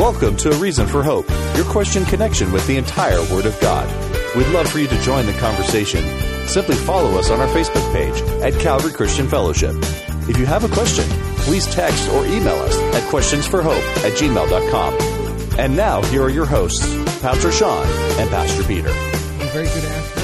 Welcome to A Reason for Hope, your question connection with the entire Word of God. We'd love for you to join the conversation. Simply follow us on our Facebook page at Calvary Christian Fellowship. If you have a question, please text or email us at questionsforhope at gmail.com. And now, here are your hosts, Pastor Sean and Pastor Peter. Very good afternoon,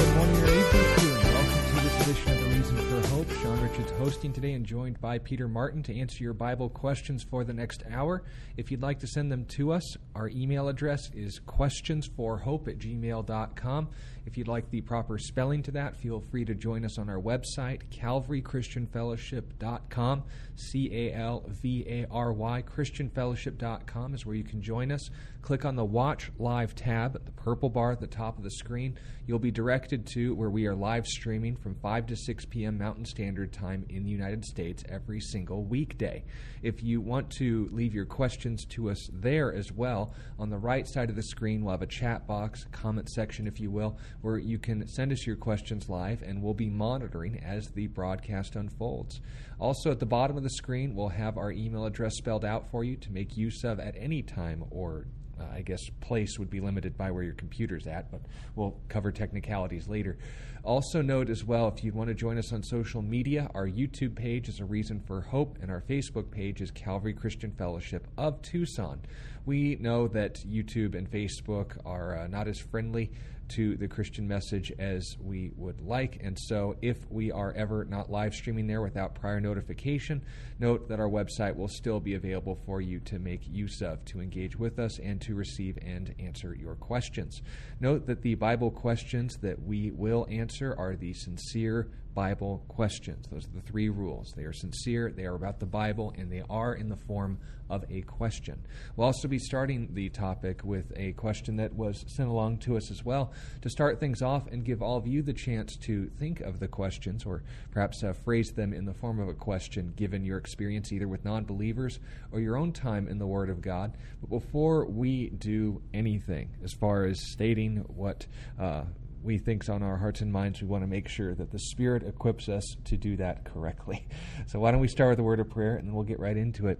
joined by Peter Martin to answer your Bible questions for the next hour. If you'd like to send them to us, our email address is questionsforhope at gmail.com. If you'd like the proper spelling to that, feel free to join us on our website, calvarychristianfellowship.com. C A L V A R Y, Christianfellowship.com is where you can join us. Click on the Watch Live tab at the purple bar at the top of the screen. You'll be directed to where we are live streaming from 5 to 6 p.m. Mountain Standard Time in the United States every single weekday. If you want to leave your questions to us there as well, on the right side of the screen, we'll have a chat box, comment section, if you will, where you can send us your questions live and we'll be monitoring as the broadcast unfolds. Also, at the bottom of the screen, we'll have our email address spelled out for you to make use of at any time or uh, I guess place would be limited by where your computer's at, but we'll cover technicalities later. Also, note as well if you want to join us on social media, our YouTube page is A Reason for Hope, and our Facebook page is Calvary Christian Fellowship of Tucson. We know that YouTube and Facebook are uh, not as friendly to the Christian message as we would like. And so, if we are ever not live streaming there without prior notification, note that our website will still be available for you to make use of to engage with us and to receive and answer your questions. Note that the Bible questions that we will answer are the sincere Bible questions. Those are the three rules. They are sincere, they are about the Bible, and they are in the form of a question. We'll also be starting the topic with a question that was sent along to us as well to start things off and give all of you the chance to think of the questions or perhaps uh, phrase them in the form of a question given your experience either with non believers or your own time in the Word of God. But before we do anything as far as stating what uh, we think's on our hearts and minds, we want to make sure that the Spirit equips us to do that correctly. So why don't we start with a word of prayer and then we'll get right into it.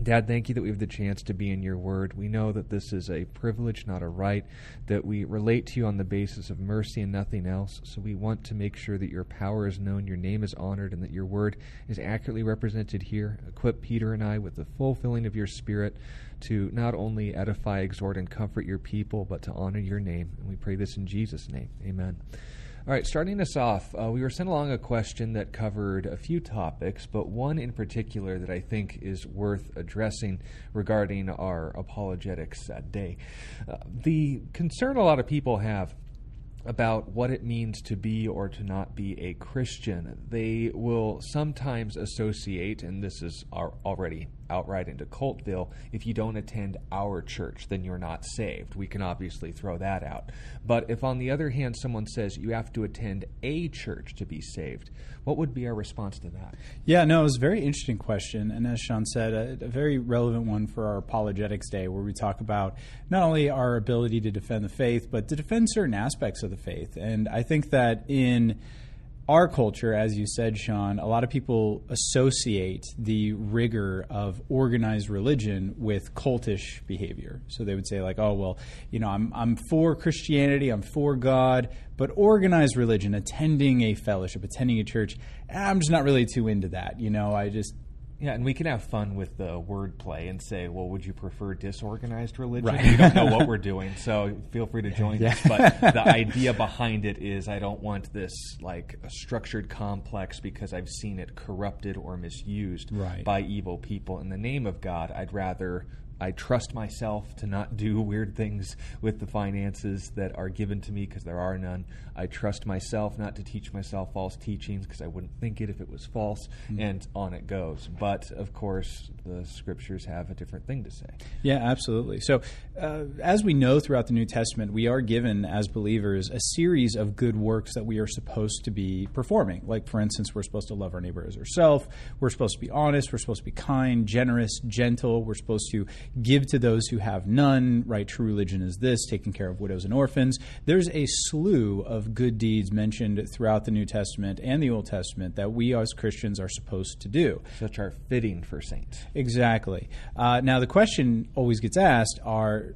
Dad, thank you that we have the chance to be in your word. We know that this is a privilege, not a right, that we relate to you on the basis of mercy and nothing else. So we want to make sure that your power is known, your name is honored, and that your word is accurately represented here. Equip Peter and I with the full filling of your spirit to not only edify, exhort, and comfort your people, but to honor your name. And we pray this in Jesus' name. Amen. All right, starting us off, uh, we were sent along a question that covered a few topics, but one in particular that I think is worth addressing regarding our apologetics day. Uh, the concern a lot of people have about what it means to be or to not be a Christian. They will sometimes associate, and this is already outright into Cultville, if you don't attend our church, then you're not saved. We can obviously throw that out. But if, on the other hand, someone says you have to attend a church to be saved, what would be our response to that? Yeah, no, it was a very interesting question. And as Sean said, a, a very relevant one for our Apologetics Day, where we talk about not only our ability to defend the faith, but to defend certain aspects of the faith. And I think that in our culture, as you said, Sean, a lot of people associate the rigor of organized religion with cultish behavior. So they would say, like, oh, well, you know, I'm, I'm for Christianity, I'm for God, but organized religion, attending a fellowship, attending a church, I'm just not really too into that. You know, I just, yeah, and we can have fun with the wordplay and say, well, would you prefer disorganized religion? Right. We don't know what we're doing, so feel free to join yeah. us. But the idea behind it is I don't want this like a structured complex because I've seen it corrupted or misused right. by evil people. In the name of God, I'd rather I trust myself to not do weird things with the finances that are given to me because there are none. I trust myself not to teach myself false teachings because I wouldn't think it if it was false, mm-hmm. and on it goes. But of course, the scriptures have a different thing to say. Yeah, absolutely. So, uh, as we know throughout the New Testament, we are given as believers a series of good works that we are supposed to be performing. Like, for instance, we're supposed to love our neighbor as ourselves, we're supposed to be honest, we're supposed to be kind, generous, gentle, we're supposed to give to those who have none, right? True religion is this, taking care of widows and orphans. There's a slew of good deeds mentioned throughout the New Testament and the Old Testament that we as Christians are supposed to do. Such are fitting for saints. Exactly. Uh, now, the question always gets asked are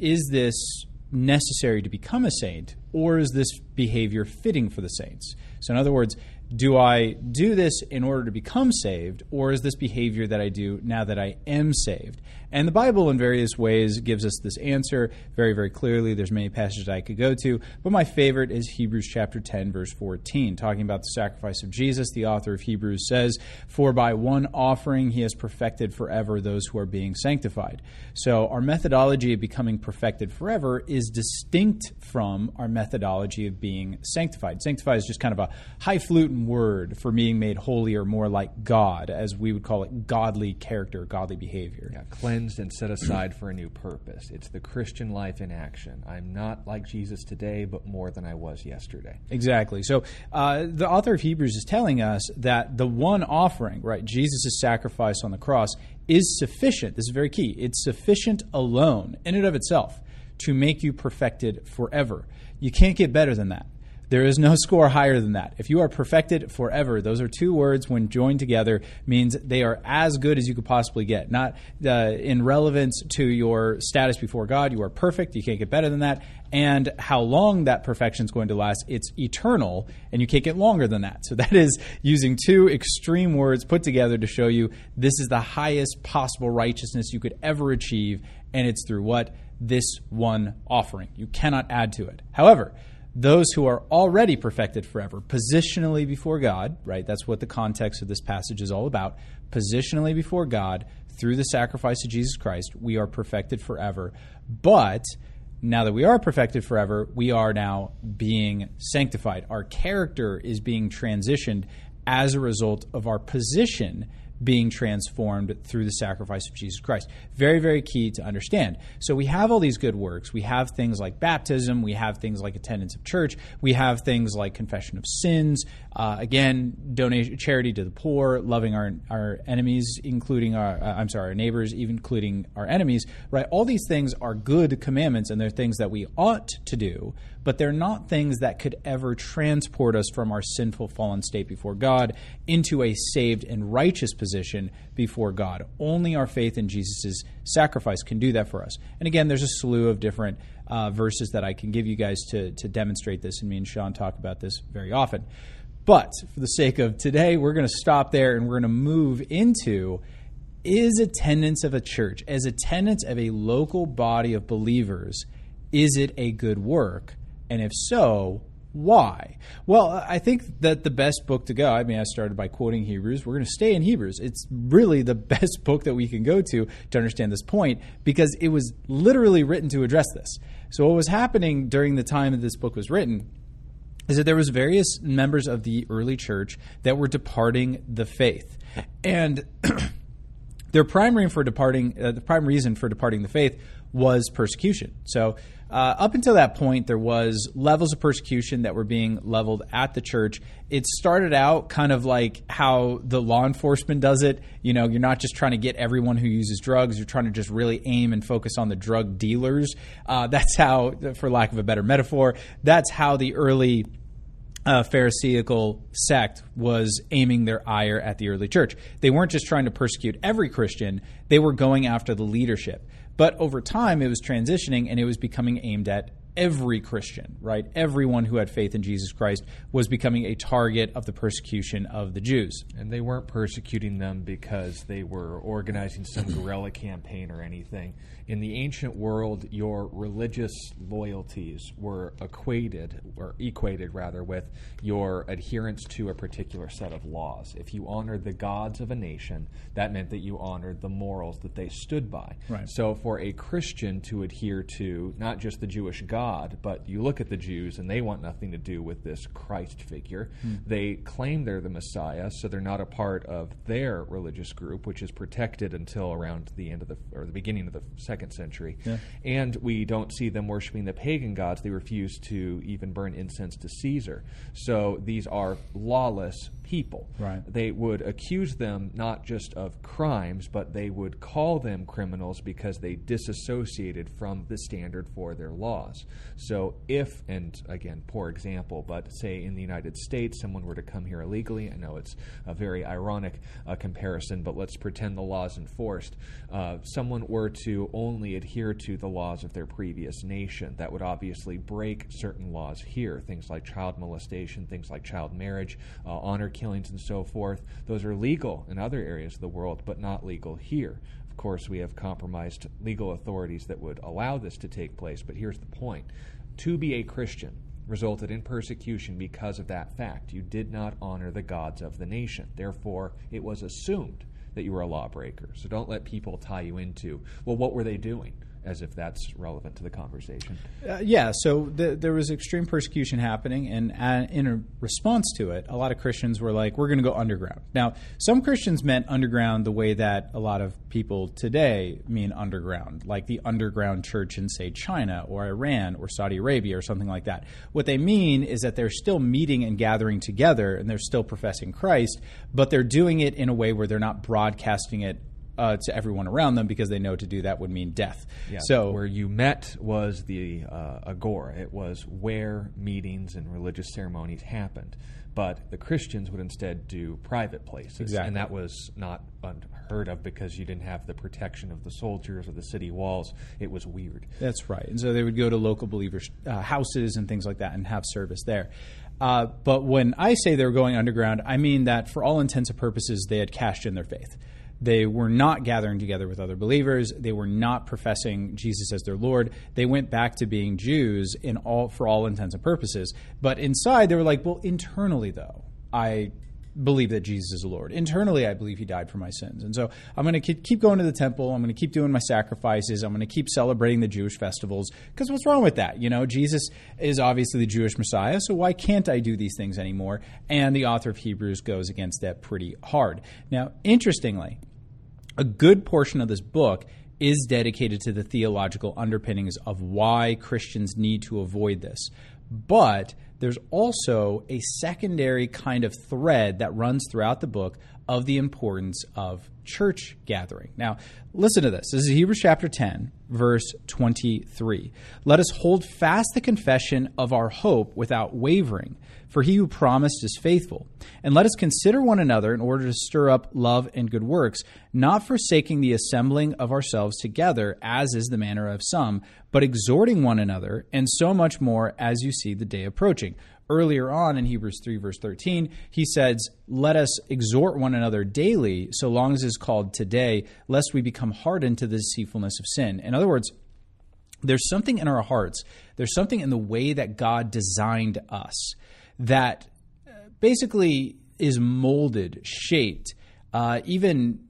is this necessary to become a saint, or is this behavior fitting for the saints? So, in other words, do I do this in order to become saved, or is this behavior that I do now that I am saved? And the Bible, in various ways, gives us this answer very, very clearly. There's many passages I could go to, but my favorite is Hebrews chapter 10, verse 14, talking about the sacrifice of Jesus. The author of Hebrews says, For by one offering he has perfected forever those who are being sanctified. So our methodology of becoming perfected forever is distinct from our methodology of being sanctified. Sanctified is just kind of a highfalutin word for being made holy or more like God, as we would call it godly character, godly behavior. Yeah, cleansed and set aside for a new purpose. It's the Christian life in action. I'm not like Jesus today, but more than I was yesterday. Exactly. So uh, the author of Hebrews is telling us that the one offering, right, Jesus' sacrifice on the cross, is sufficient. This is very key. It's sufficient alone, in and of itself, to make you perfected forever. You can't get better than that. There is no score higher than that. If you are perfected forever, those are two words when joined together means they are as good as you could possibly get. Not uh, in relevance to your status before God, you are perfect. You can't get better than that. And how long that perfection is going to last, it's eternal, and you can't get longer than that. So that is using two extreme words put together to show you this is the highest possible righteousness you could ever achieve, and it's through what? This one offering. You cannot add to it. However, those who are already perfected forever, positionally before God, right? That's what the context of this passage is all about. Positionally before God, through the sacrifice of Jesus Christ, we are perfected forever. But now that we are perfected forever, we are now being sanctified. Our character is being transitioned as a result of our position being transformed through the sacrifice of Jesus Christ. Very, very key to understand. So we have all these good works. We have things like baptism. We have things like attendance of church. We have things like confession of sins. Uh, again, donation, charity to the poor, loving our our enemies, including our uh, I'm sorry, our neighbors, even including our enemies. Right? All these things are good commandments, and they're things that we ought to do but they're not things that could ever transport us from our sinful, fallen state before God into a saved and righteous position before God. Only our faith in Jesus' sacrifice can do that for us. And again, there's a slew of different uh, verses that I can give you guys to, to demonstrate this, and me and Sean talk about this very often. But for the sake of today, we're going to stop there and we're going to move into is attendance of a church, as attendance of a local body of believers, is it a good work? And if so, why? Well, I think that the best book to go, I mean, I started by quoting Hebrews. We're going to stay in Hebrews. It's really the best book that we can go to to understand this point because it was literally written to address this. So, what was happening during the time that this book was written is that there was various members of the early church that were departing the faith. And their reason for departing, uh, the prime reason for departing the faith was persecution. So, uh, up until that point, there was levels of persecution that were being leveled at the church. It started out kind of like how the law enforcement does it. You know, you're not just trying to get everyone who uses drugs; you're trying to just really aim and focus on the drug dealers. Uh, that's how, for lack of a better metaphor, that's how the early uh, Pharisaical sect was aiming their ire at the early church. They weren't just trying to persecute every Christian, they were going after the leadership. But over time, it was transitioning and it was becoming aimed at every Christian, right? Everyone who had faith in Jesus Christ was becoming a target of the persecution of the Jews. And they weren't persecuting them because they were organizing some guerrilla campaign or anything. In the ancient world, your religious loyalties were equated, or equated rather, with your adherence to a particular set of laws. If you honored the gods of a nation, that meant that you honored the morals that they stood by. Right. So for a Christian to adhere to not just the Jewish God, God, but you look at the Jews and they want nothing to do with this Christ figure. Mm. They claim they're the Messiah, so they're not a part of their religious group, which is protected until around the end of the or the beginning of the second century. Yeah. And we don't see them worshiping the pagan gods. They refuse to even burn incense to Caesar. So these are lawless people. Right. They would accuse them not just of crimes, but they would call them criminals because they disassociated from the standard for their laws. So, if, and again, poor example, but say in the United States, someone were to come here illegally, I know it's a very ironic uh, comparison, but let's pretend the law is enforced. Uh, someone were to only adhere to the laws of their previous nation, that would obviously break certain laws here, things like child molestation, things like child marriage, uh, honor killings, and so forth. Those are legal in other areas of the world, but not legal here. Of course, we have compromised legal authorities that would allow this to take place, but here's the point to be a Christian resulted in persecution because of that fact. You did not honor the gods of the nation. Therefore, it was assumed that you were a lawbreaker. So don't let people tie you into, well, what were they doing? As if that's relevant to the conversation. Uh, yeah, so the, there was extreme persecution happening, and uh, in response to it, a lot of Christians were like, "We're going to go underground." Now, some Christians meant underground the way that a lot of people today mean underground, like the underground church in, say, China or Iran or Saudi Arabia or something like that. What they mean is that they're still meeting and gathering together, and they're still professing Christ, but they're doing it in a way where they're not broadcasting it uh, to everyone around them because they know to do that would mean death. Yeah, so where you met was the uh, agora. It was where meetings and religious ceremonies happened. But the Christians would instead do private places, Exactly. and that was not unheard of because you didn't have the protection of the soldiers or the city walls. It was weird. That's right. And so they would go to local believers' uh, houses and things like that and have service there. Uh, but when I say they were going underground, I mean that for all intents and purposes, they had cashed in their faith. They were not gathering together with other believers. They were not professing Jesus as their Lord. They went back to being Jews in all for all intents and purposes. But inside, they were like, well, internally though, I believe that Jesus is the Lord. Internally, I believe He died for my sins. And so I'm going to keep going to the temple. I'm going to keep doing my sacrifices. I'm going to keep celebrating the Jewish festivals. Because what's wrong with that? You know, Jesus is obviously the Jewish Messiah, so why can't I do these things anymore? And the author of Hebrews goes against that pretty hard. Now, interestingly, a good portion of this book is dedicated to the theological underpinnings of why Christians need to avoid this. But there's also a secondary kind of thread that runs throughout the book of the importance of church gathering. Now, listen to this. This is Hebrews chapter 10, verse 23. Let us hold fast the confession of our hope without wavering, for he who promised is faithful. And let us consider one another in order to stir up love and good works, not forsaking the assembling of ourselves together, as is the manner of some, but exhorting one another, and so much more as you see the day approaching earlier on in Hebrews 3, verse 13, he says, Let us exhort one another daily, so long as is called today, lest we become hardened to the deceitfulness of sin. In other words, there's something in our hearts, there's something in the way that God designed us that uh, basically is molded, shaped, uh, even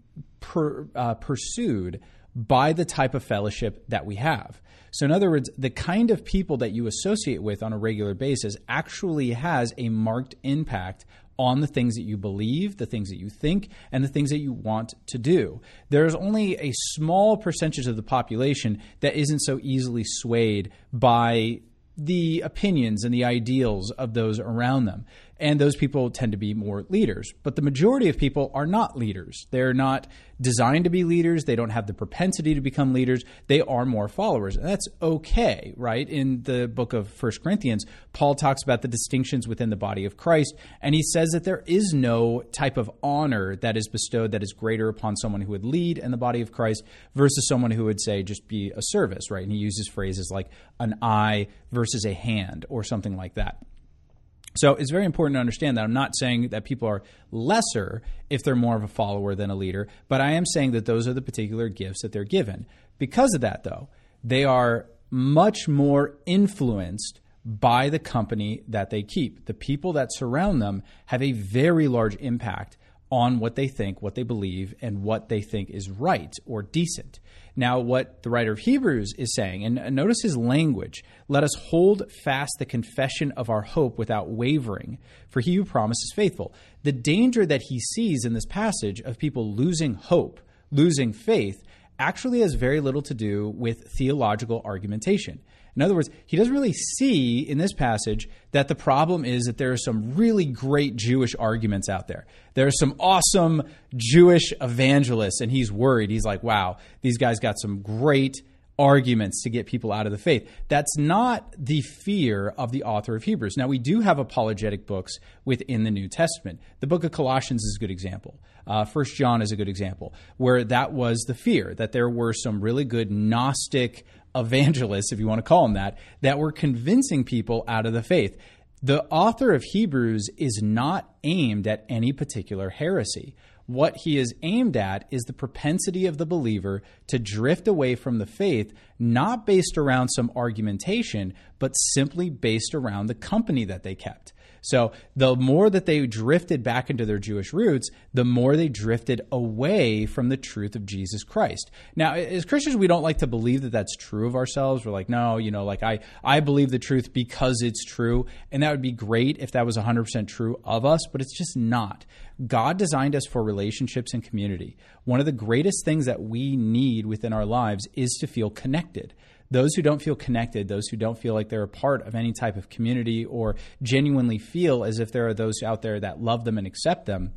per, uh, pursued by the type of fellowship that we have. So, in other words, the kind of people that you associate with on a regular basis actually has a marked impact on the things that you believe, the things that you think, and the things that you want to do. There's only a small percentage of the population that isn't so easily swayed by the opinions and the ideals of those around them. And those people tend to be more leaders. But the majority of people are not leaders. They're not designed to be leaders. They don't have the propensity to become leaders. They are more followers. And that's okay, right? In the book of First Corinthians, Paul talks about the distinctions within the body of Christ. And he says that there is no type of honor that is bestowed that is greater upon someone who would lead in the body of Christ versus someone who would say just be a service, right? And he uses phrases like an eye versus a hand or something like that. So it's very important to understand that I'm not saying that people are lesser if they're more of a follower than a leader, but I am saying that those are the particular gifts that they're given. Because of that, though, they are much more influenced by the company that they keep. The people that surround them have a very large impact on what they think, what they believe, and what they think is right or decent. Now, what the writer of Hebrews is saying, and uh, notice his language let us hold fast the confession of our hope without wavering, for he who promises faithful. The danger that he sees in this passage of people losing hope, losing faith, actually has very little to do with theological argumentation. In other words, he doesn't really see in this passage that the problem is that there are some really great Jewish arguments out there. There are some awesome Jewish evangelists, and he's worried. He's like, wow, these guys got some great arguments to get people out of the faith. That's not the fear of the author of Hebrews. Now, we do have apologetic books within the New Testament. The book of Colossians is a good example. Uh, First John is a good example, where that was the fear that there were some really good Gnostic evangelists, if you want to call them that, that were convincing people out of the faith. The author of Hebrews is not aimed at any particular heresy. What he is aimed at is the propensity of the believer to drift away from the faith, not based around some argumentation, but simply based around the company that they kept. So the more that they drifted back into their Jewish roots, the more they drifted away from the truth of Jesus Christ. Now, as Christians, we don't like to believe that that's true of ourselves. We're like, no, you know, like I, I believe the truth because it's true. And that would be great if that was 100% true of us, but it's just not. God designed us for relationships and community. One of the greatest things that we need within our lives is to feel connected those who don't feel connected, those who don't feel like they're a part of any type of community or genuinely feel as if there are those out there that love them and accept them,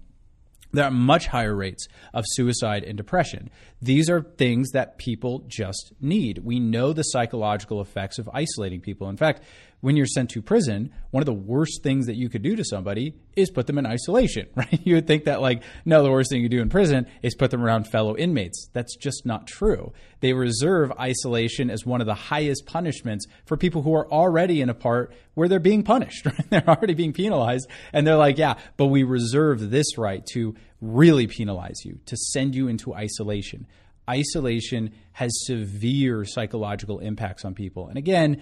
there are much higher rates of suicide and depression. These are things that people just need. We know the psychological effects of isolating people. In fact, when you're sent to prison, one of the worst things that you could do to somebody is put them in isolation, right? You would think that, like, no, the worst thing you do in prison is put them around fellow inmates. That's just not true. They reserve isolation as one of the highest punishments for people who are already in a part where they're being punished, right? They're already being penalized. And they're like, yeah, but we reserve this right to really penalize you, to send you into isolation. Isolation has severe psychological impacts on people. And again,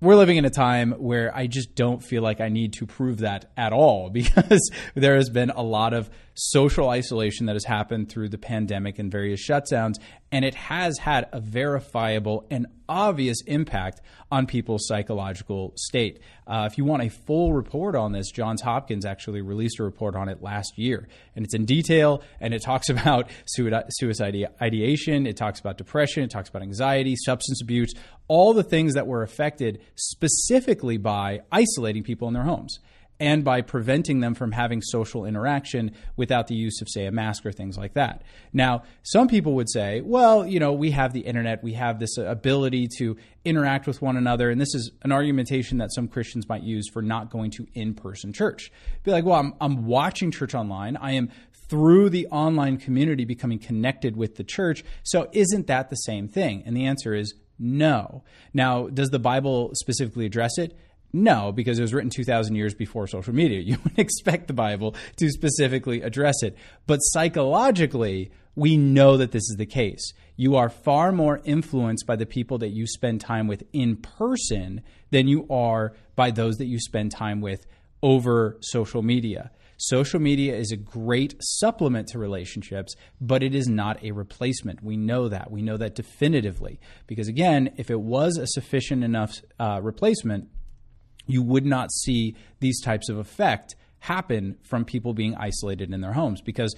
we're living in a time where I just don't feel like I need to prove that at all because there has been a lot of social isolation that has happened through the pandemic and various shutdowns, and it has had a verifiable and obvious impact on people's psychological state. Uh, if you want a full report on this, Johns Hopkins actually released a report on it last year, and it's in detail and it talks about suicide ideation, it talks about depression, it talks about anxiety, substance abuse, all the things that were affected specifically by isolating people in their homes and by preventing them from having social interaction without the use of, say, a mask or things like that. Now, some people would say, well, you know, we have the internet, we have this ability to interact with one another, and this is an argumentation that some Christians might use for not going to in person church. Be like, well, I'm, I'm watching church online, I am through the online community becoming connected with the church, so isn't that the same thing? And the answer is no. Now, does the Bible specifically address it? No, because it was written 2,000 years before social media. You would expect the Bible to specifically address it. But psychologically, we know that this is the case. You are far more influenced by the people that you spend time with in person than you are by those that you spend time with over social media. Social media is a great supplement to relationships, but it is not a replacement. We know that. We know that definitively. Because again, if it was a sufficient enough uh, replacement, you would not see these types of effect happen from people being isolated in their homes because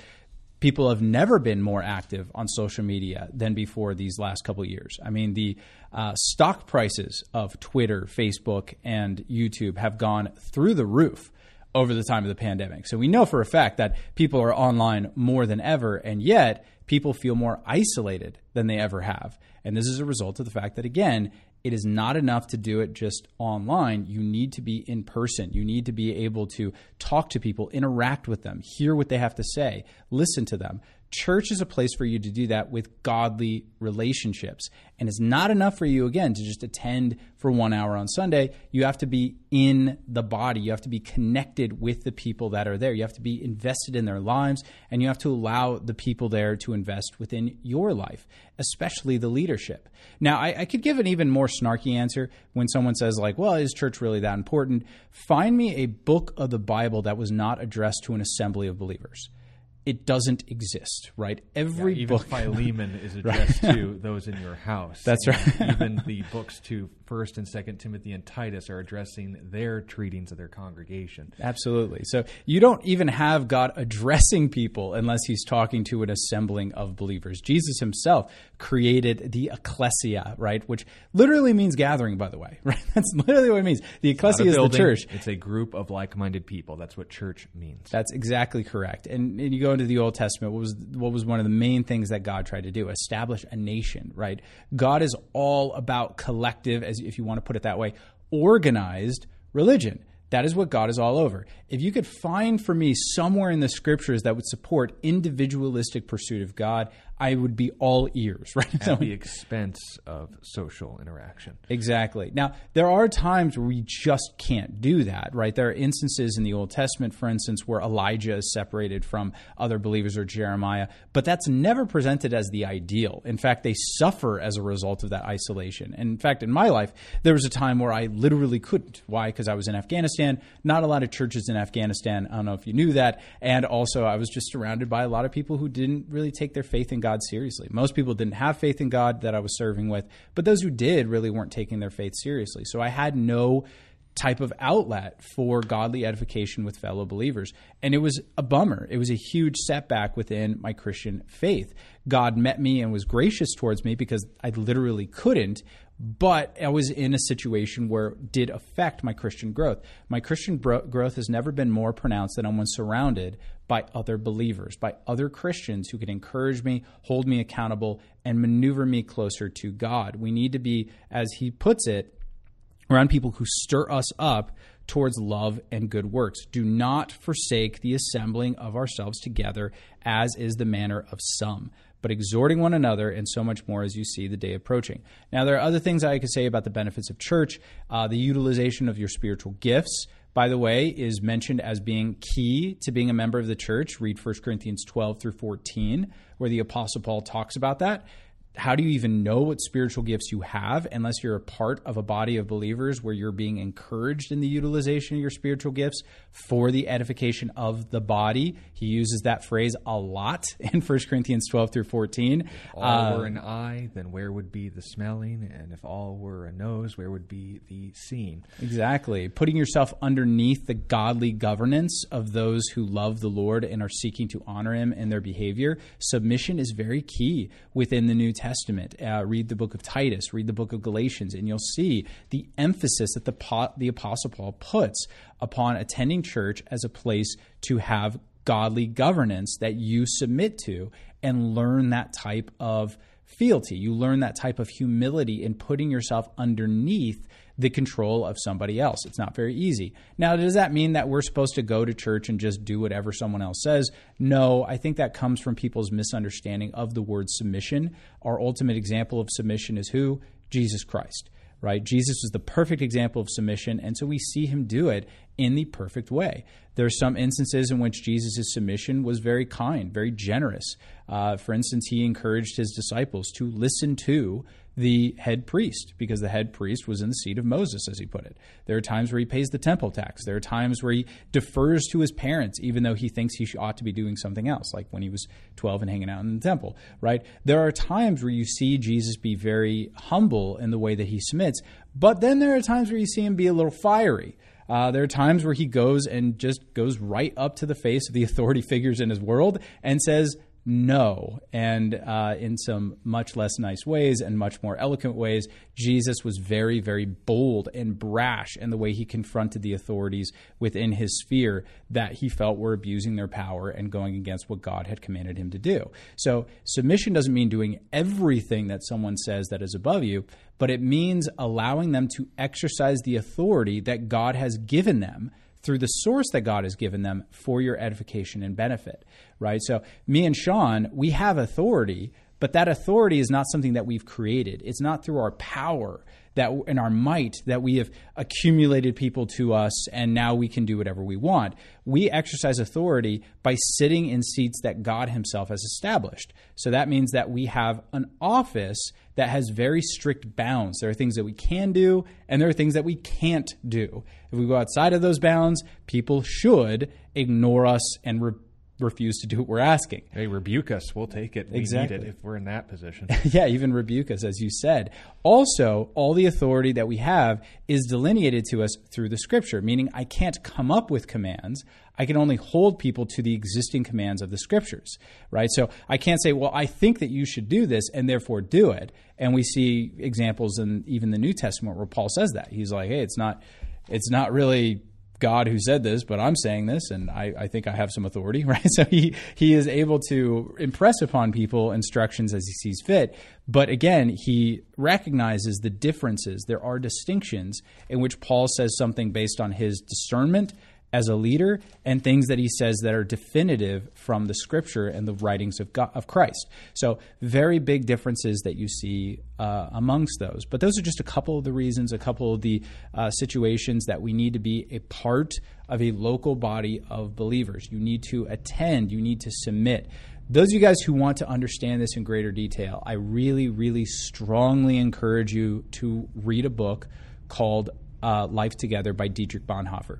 people have never been more active on social media than before these last couple years. I mean, the uh, stock prices of Twitter, Facebook, and YouTube have gone through the roof over the time of the pandemic. So we know for a fact that people are online more than ever, and yet people feel more isolated than they ever have. And this is a result of the fact that, again, it is not enough to do it just online. You need to be in person. You need to be able to talk to people, interact with them, hear what they have to say, listen to them. Church is a place for you to do that with godly relationships. And it's not enough for you, again, to just attend for one hour on Sunday. You have to be in the body. You have to be connected with the people that are there. You have to be invested in their lives, and you have to allow the people there to invest within your life, especially the leadership. Now, I, I could give an even more snarky answer when someone says, like, well, is church really that important? Find me a book of the Bible that was not addressed to an assembly of believers it doesn't exist, right? Every yeah, even book, Philemon is addressed right. to those in your house. That's right. even the books to First and Second Timothy and Titus are addressing their treatings of their congregation. Absolutely. So you don't even have God addressing people unless He's talking to an assembling of believers. Jesus Himself created the ecclesia, right? Which literally means gathering, by the way. Right? That's literally what it means. The ecclesia is building, the church. It's a group of like-minded people. That's what church means. That's exactly correct. And, and you go into the Old Testament. What was what was one of the main things that God tried to do? Establish a nation. Right? God is all about collective, as if you want to put it that way, organized religion. That is what God is all over. If you could find for me somewhere in the scriptures that would support individualistic pursuit of God, I would be all ears, right? At the expense of social interaction. Exactly. Now, there are times where we just can't do that, right? There are instances in the Old Testament, for instance, where Elijah is separated from other believers or Jeremiah, but that's never presented as the ideal. In fact, they suffer as a result of that isolation. And in fact, in my life, there was a time where I literally couldn't. Why? Because I was in Afghanistan. Not a lot of churches in Afghanistan. I don't know if you knew that. And also, I was just surrounded by a lot of people who didn't really take their faith in God God seriously. Most people didn't have faith in God that I was serving with, but those who did really weren't taking their faith seriously. So I had no type of outlet for godly edification with fellow believers. And it was a bummer. It was a huge setback within my Christian faith. God met me and was gracious towards me because I literally couldn't, but I was in a situation where it did affect my Christian growth. My Christian bro- growth has never been more pronounced than when surrounded by other believers, by other Christians who could encourage me, hold me accountable, and maneuver me closer to God. We need to be, as he puts it, around people who stir us up towards love and good works. Do not forsake the assembling of ourselves together, as is the manner of some but exhorting one another, and so much more as you see the day approaching. Now, there are other things I could say about the benefits of church. Uh, the utilization of your spiritual gifts, by the way, is mentioned as being key to being a member of the church. Read 1 Corinthians 12 through 14, where the Apostle Paul talks about that how do you even know what spiritual gifts you have unless you're a part of a body of believers where you're being encouraged in the utilization of your spiritual gifts for the edification of the body? He uses that phrase a lot in 1 Corinthians 12 through 14. If all uh, were an eye, then where would be the smelling? And if all were a nose, where would be the seeing? Exactly. Putting yourself underneath the godly governance of those who love the Lord and are seeking to honor Him in their behavior. Submission is very key within the New Testament, uh, read the book of Titus, read the book of Galatians, and you'll see the emphasis that the, the Apostle Paul puts upon attending church as a place to have godly governance that you submit to and learn that type of fealty. You learn that type of humility in putting yourself underneath the control of somebody else. It's not very easy. Now, does that mean that we're supposed to go to church and just do whatever someone else says? No, I think that comes from people's misunderstanding of the word submission. Our ultimate example of submission is who? Jesus Christ right? Jesus was the perfect example of submission, and so we see him do it in the perfect way. There are some instances in which Jesus' submission was very kind, very generous. Uh, for instance, he encouraged his disciples to listen to the head priest because the head priest was in the seat of Moses, as he put it. There are times where he pays the temple tax. There are times where he defers to his parents, even though he thinks he ought to be doing something else, like when he was 12 and hanging out in the temple, right? There are times where you see Jesus be very humble in the way that he submits, but then there are times where you see him be a little fiery. Uh, there are times where he goes and just goes right up to the face of the authority figures in his world and says, no, and uh, in some much less nice ways and much more eloquent ways, Jesus was very, very bold and brash in the way he confronted the authorities within his sphere that he felt were abusing their power and going against what God had commanded him to do. So, submission doesn't mean doing everything that someone says that is above you, but it means allowing them to exercise the authority that God has given them through the source that God has given them for your edification and benefit, right? So, me and Sean, we have authority, but that authority is not something that we've created. It's not through our power that in our might that we have accumulated people to us and now we can do whatever we want. We exercise authority by sitting in seats that God himself has established. So that means that we have an office that has very strict bounds. There are things that we can do and there are things that we can't do. If we go outside of those bounds, people should ignore us and re- refuse to do what we're asking. Hey, rebuke us. We'll take it. We Exactly. need it if we're in that position. yeah, even rebuke us, as you said. Also, all the authority that we have is delineated to us through the scripture, meaning I can't come up with commands. I can only hold people to the existing commands of the scriptures, right? So I can't say, well, I think that you should do this and therefore do it. And we see examples in even the New Testament where Paul says that. He's like, hey, it's not, it's not really God who said this, but I'm saying this, and I, I, think I have some authority, right? So he he is able to impress upon people instructions as he sees fit. But again, he recognizes the differences. There are distinctions in which Paul says something based on his discernment as a leader and things that he says that are definitive from the scripture and the writings of God, of Christ. So very big differences that you see uh, amongst those. But those are just a couple of the reasons, a couple of the uh, situations that we need to be a part of a local body of believers. You need to attend. You need to submit. Those of you guys who want to understand this in greater detail, I really, really strongly encourage you to read a book called uh, Life Together by Dietrich Bonhoeffer.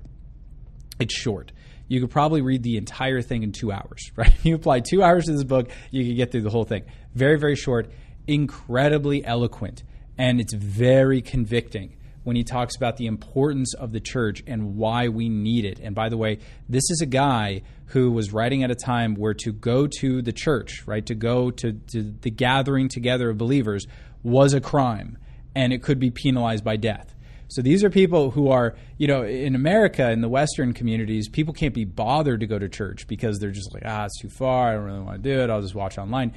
It's short. You could probably read the entire thing in two hours, right? If You apply two hours to this book, you could get through the whole thing. Very, very short, incredibly eloquent, and it's very convicting when he talks about the importance of the church and why we need it. And by the way, this is a guy who was writing at a time where to go to the church, right, to go to, to the gathering together of believers was a crime, and it could be penalized by death. So these are people who are, you know, in America, in the Western communities, people can't be bothered to go to church because they're just like, ah, it's too far. I don't really want to do it. I'll just watch online.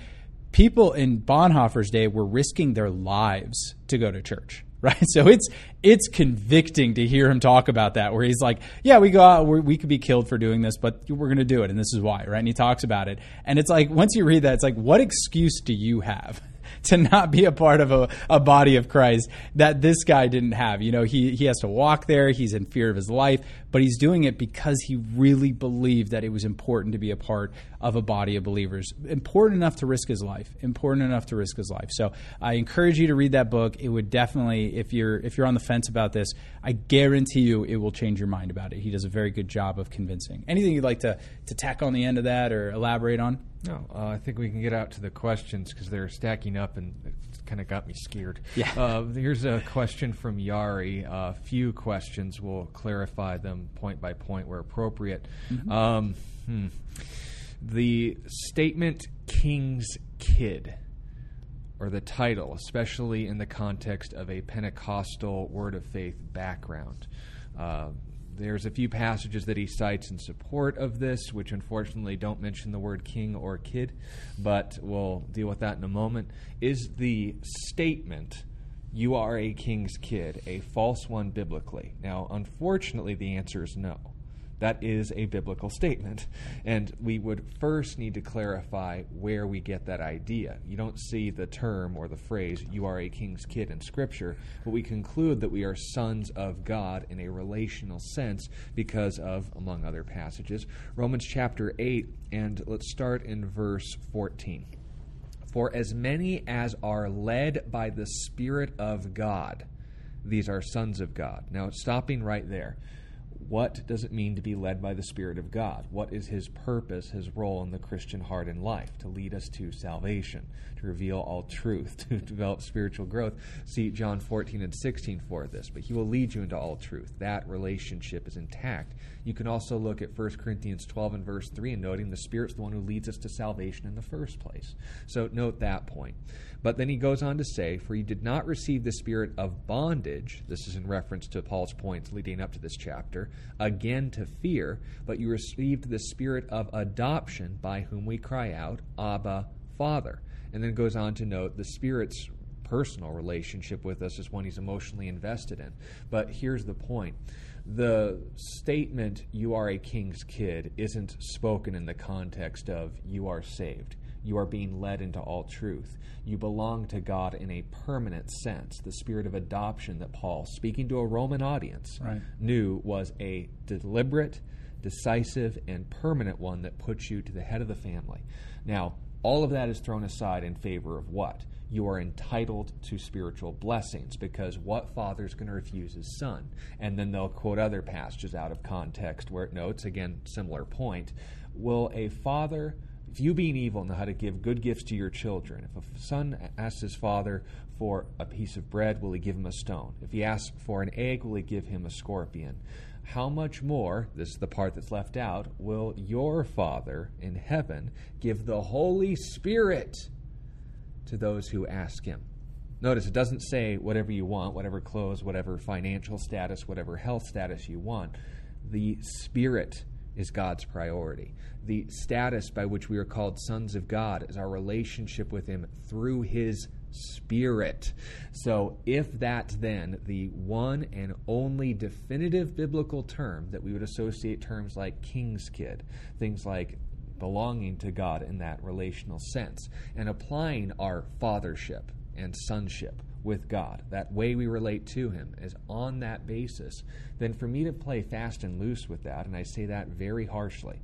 People in Bonhoeffer's day were risking their lives to go to church, right? So it's it's convicting to hear him talk about that, where he's like, "Yeah, we go out, we could be killed for doing this, but we're going to do it, and this is why," right? And he talks about it, and it's like once you read that, it's like, what excuse do you have? to not be a part of a, a body of Christ that this guy didn't have. You know, he, he has to walk there, he's in fear of his life, but he's doing it because he really believed that it was important to be a part of a body of believers. Important enough to risk his life. Important enough to risk his life. So I encourage you to read that book. It would definitely, if you're if you're on the fence about this, I guarantee you it will change your mind about it. He does a very good job of convincing. Anything you'd like to, to tack on the end of that or elaborate on? No, uh, I think we can get out to the questions because they're stacking up and it's kind of got me scared. Yeah. Uh, here's a question from Yari. A uh, few questions. We'll clarify them point by point where appropriate. Mm-hmm. Um, hmm. The statement King's Kid, or the title, especially in the context of a Pentecostal Word of Faith background. Uh, there's a few passages that he cites in support of this, which unfortunately don't mention the word king or kid, but we'll deal with that in a moment. Is the statement, you are a king's kid, a false one biblically? Now, unfortunately, the answer is no. That is a biblical statement. And we would first need to clarify where we get that idea. You don't see the term or the phrase, you are a king's kid in Scripture, but we conclude that we are sons of God in a relational sense because of, among other passages, Romans chapter 8, and let's start in verse 14. For as many as are led by the Spirit of God, these are sons of God. Now, it's stopping right there what does it mean to be led by the Spirit of God? What is His purpose, His role in the Christian heart and life? To lead us to salvation, to reveal all truth, to develop spiritual growth. See John 14 and 16 for this, but He will lead you into all truth. That relationship is intact. You can also look at 1 Corinthians 12 and verse 3 and noting the Spirit's the one who leads us to salvation in the first place. So note that point. But then he goes on to say, For you did not receive the spirit of bondage, this is in reference to Paul's points leading up to this chapter, again to fear, but you received the spirit of adoption, by whom we cry out, Abba, Father. And then goes on to note the Spirit's personal relationship with us is one he's emotionally invested in. But here's the point the statement, you are a king's kid, isn't spoken in the context of you are saved. You are being led into all truth you belong to God in a permanent sense. The spirit of adoption that Paul, speaking to a Roman audience, right. knew was a deliberate, decisive, and permanent one that puts you to the head of the family. Now, All of that is thrown aside in favor of what? You are entitled to spiritual blessings because what father is going to refuse his son? And then they'll quote other passages out of context where it notes, again, similar point. Will a father if you being evil know how to give good gifts to your children, if a son asks his father for a piece of bread, will he give him a stone? If he asks for an egg, will he give him a scorpion? How much more, this is the part that's left out, will your Father in heaven give the Holy Spirit to those who ask him? Notice it doesn't say whatever you want, whatever clothes, whatever financial status, whatever health status you want. The Spirit is God's priority. The status by which we are called sons of God is our relationship with Him through His Spirit. So, if that's then the one and only definitive biblical term that we would associate terms like king's kid, things like belonging to God in that relational sense, and applying our fathership and sonship with God, that way we relate to Him is on that basis, then for me to play fast and loose with that, and I say that very harshly,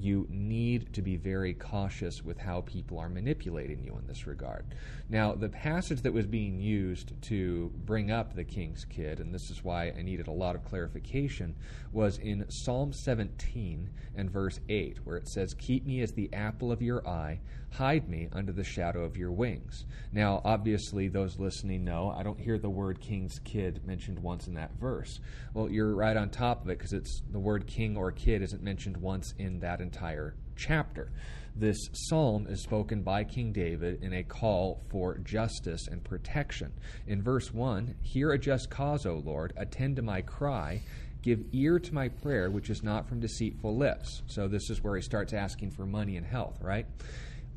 you need to be very cautious with how people are manipulating you in this regard. Now, the passage that was being used to bring up the king's kid, and this is why I needed a lot of clarification, was in Psalm 17 and verse 8, where it says, Keep me as the apple of your eye, hide me under the shadow of your wings. Now, obviously, those listening know I don't hear the word king's kid mentioned once in that verse. Well, you're right on top of it because it's the word king or kid isn't mentioned once in that entire chapter. This psalm is spoken by King David in a call for justice and protection. In verse 1, Hear a just cause, O Lord, attend to my cry. Give ear to my prayer, which is not from deceitful lips. So, this is where he starts asking for money and health, right?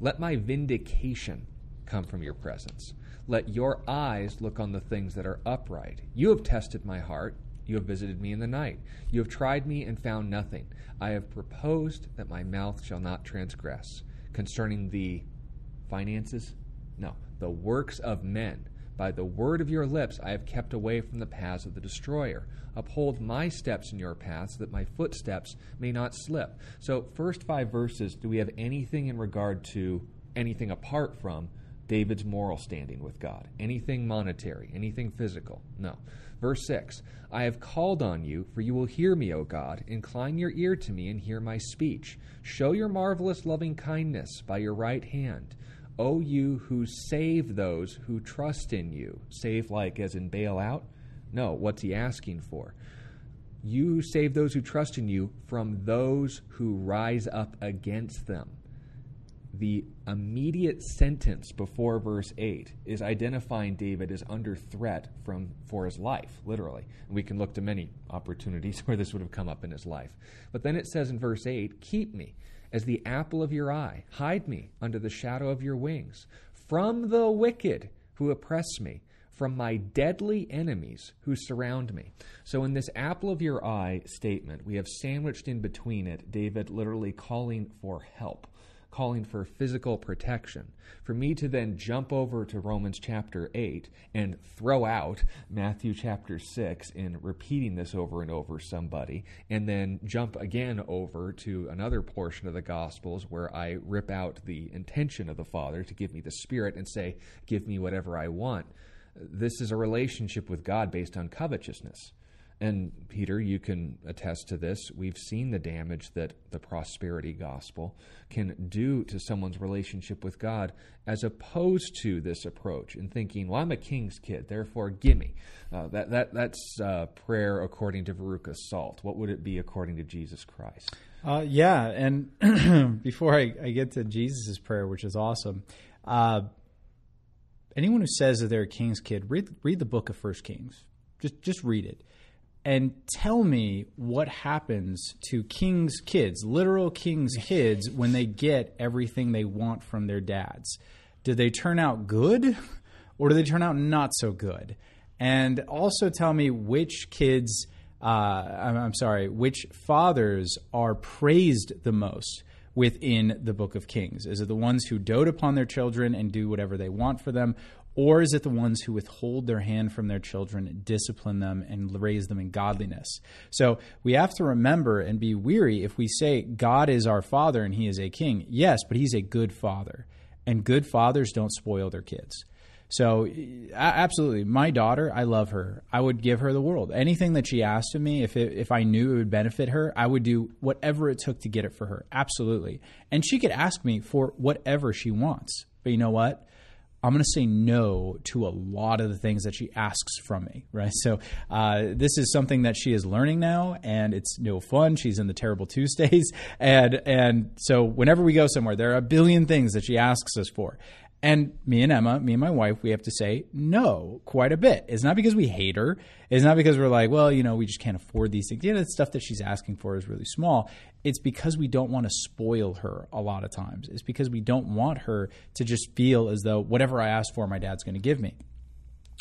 Let my vindication come from your presence. Let your eyes look on the things that are upright. You have tested my heart. You have visited me in the night. You have tried me and found nothing. I have proposed that my mouth shall not transgress. Concerning the finances? No. The works of men. By the word of your lips I have kept away from the paths of the destroyer. Uphold my steps in your paths, that my footsteps may not slip. So, first five verses, do we have anything in regard to anything apart from David's moral standing with God? Anything monetary? Anything physical? No. Verse 6 I have called on you, for you will hear me, O God. Incline your ear to me and hear my speech. Show your marvelous loving kindness by your right hand. O you who save those who trust in you. Save like as in bail out? No, what's he asking for? You save those who trust in you from those who rise up against them. The immediate sentence before verse 8 is identifying David as under threat from for his life, literally. And we can look to many opportunities where this would have come up in his life. But then it says in verse 8, Keep me as the apple of your eye, hide me under the shadow of your wings, from the wicked who oppress me from my deadly enemies who surround me. So, in this apple of your eye statement, we have sandwiched in between it David literally calling for help, calling for physical protection. For me to then jump over to Romans chapter 8 and throw out Matthew chapter 6 in repeating this over and over somebody, and then jump again over to another portion of the Gospels where I rip out the intention of the Father to give me the Spirit and say, Give me whatever I want this is a relationship with God based on covetousness. And Peter, you can attest to this. We've seen the damage that the prosperity gospel can do to someone's relationship with God, as opposed to this approach and thinking, "Well, I'm a king's kid, therefore, gimme." Uh, that that that's uh, prayer according to Veruca Salt. What would it be according to Jesus Christ? Uh, yeah, and before I, I, get to Jesus' prayer, which is awesome, uh, anyone who says that they're a king's kid, read read the book of First Kings. Just just read it. And tell me what happens to king's kids, literal king's kids, when they get everything they want from their dads. Do they turn out good or do they turn out not so good? And also tell me which kids, uh, I'm, I'm sorry, which fathers are praised the most within the book of Kings? Is it the ones who dote upon their children and do whatever they want for them? Or is it the ones who withhold their hand from their children, discipline them, and raise them in godliness? So we have to remember and be weary if we say God is our father and he is a king. Yes, but he's a good father. And good fathers don't spoil their kids. So, absolutely, my daughter, I love her. I would give her the world. Anything that she asked of me, if it, if I knew it would benefit her, I would do whatever it took to get it for her. Absolutely, and she could ask me for whatever she wants. But you know what? I'm going to say no to a lot of the things that she asks from me, right? So uh, this is something that she is learning now, and it's no fun. She's in the terrible Tuesdays, and and so whenever we go somewhere, there are a billion things that she asks us for, and me and Emma, me and my wife, we have to say no quite a bit. It's not because we hate her. It's not because we're like, well, you know, we just can't afford these things. Yeah, the stuff that she's asking for is really small. It's because we don't want to spoil her a lot of times. It's because we don't want her to just feel as though whatever I ask for, my dad's going to give me.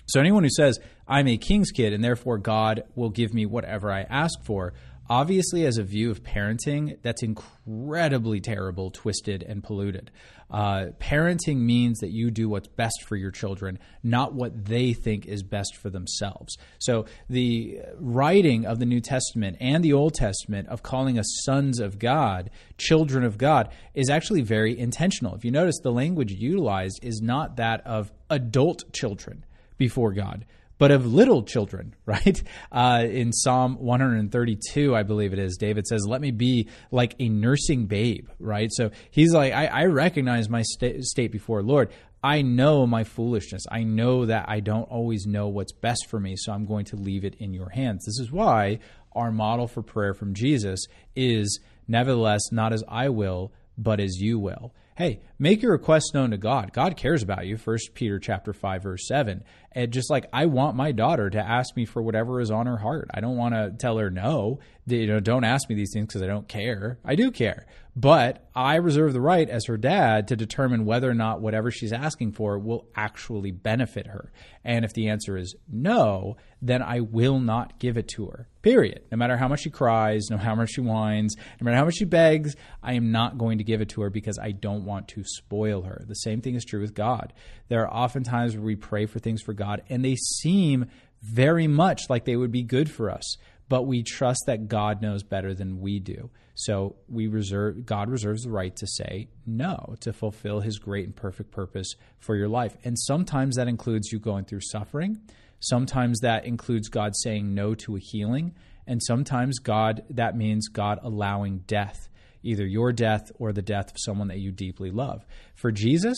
So anyone who says, I'm a king's kid and therefore God will give me whatever I ask for, obviously as a view of parenting that's incredibly terrible twisted and polluted. Uh, parenting means that you do what's best for your children not what they think is best for themselves. So the writing of the new testament and the old testament of calling us sons of god children of god is actually very intentional. If you notice the language utilized is not that of adult children before god but of little children, right? Uh, in Psalm 132, I believe it is, David says, Let me be like a nursing babe, right? So he's like, I, I recognize my st- state before Lord. I know my foolishness. I know that I don't always know what's best for me, so I'm going to leave it in your hands. This is why our model for prayer from Jesus is, nevertheless, not as I will, but as you will hey, make your request known to God. God cares about you. First Peter chapter 5 verse 7. And just like I want my daughter to ask me for whatever is on her heart. I don't want to tell her no. You know, don't ask me these things because I don't care. I do care. But I reserve the right as her dad to determine whether or not whatever she's asking for will actually benefit her. And if the answer is no, then I will not give it to her. Period. No matter how much she cries, no matter how much she whines, no matter how much she begs, I am not going to give it to her because I don't want to spoil her. The same thing is true with God. There are often times where we pray for things for God and they seem very much like they would be good for us, but we trust that God knows better than we do. So we reserve God reserves the right to say no to fulfill his great and perfect purpose for your life. And sometimes that includes you going through suffering. Sometimes that includes God saying no to a healing, and sometimes God that means God allowing death, either your death or the death of someone that you deeply love. For Jesus,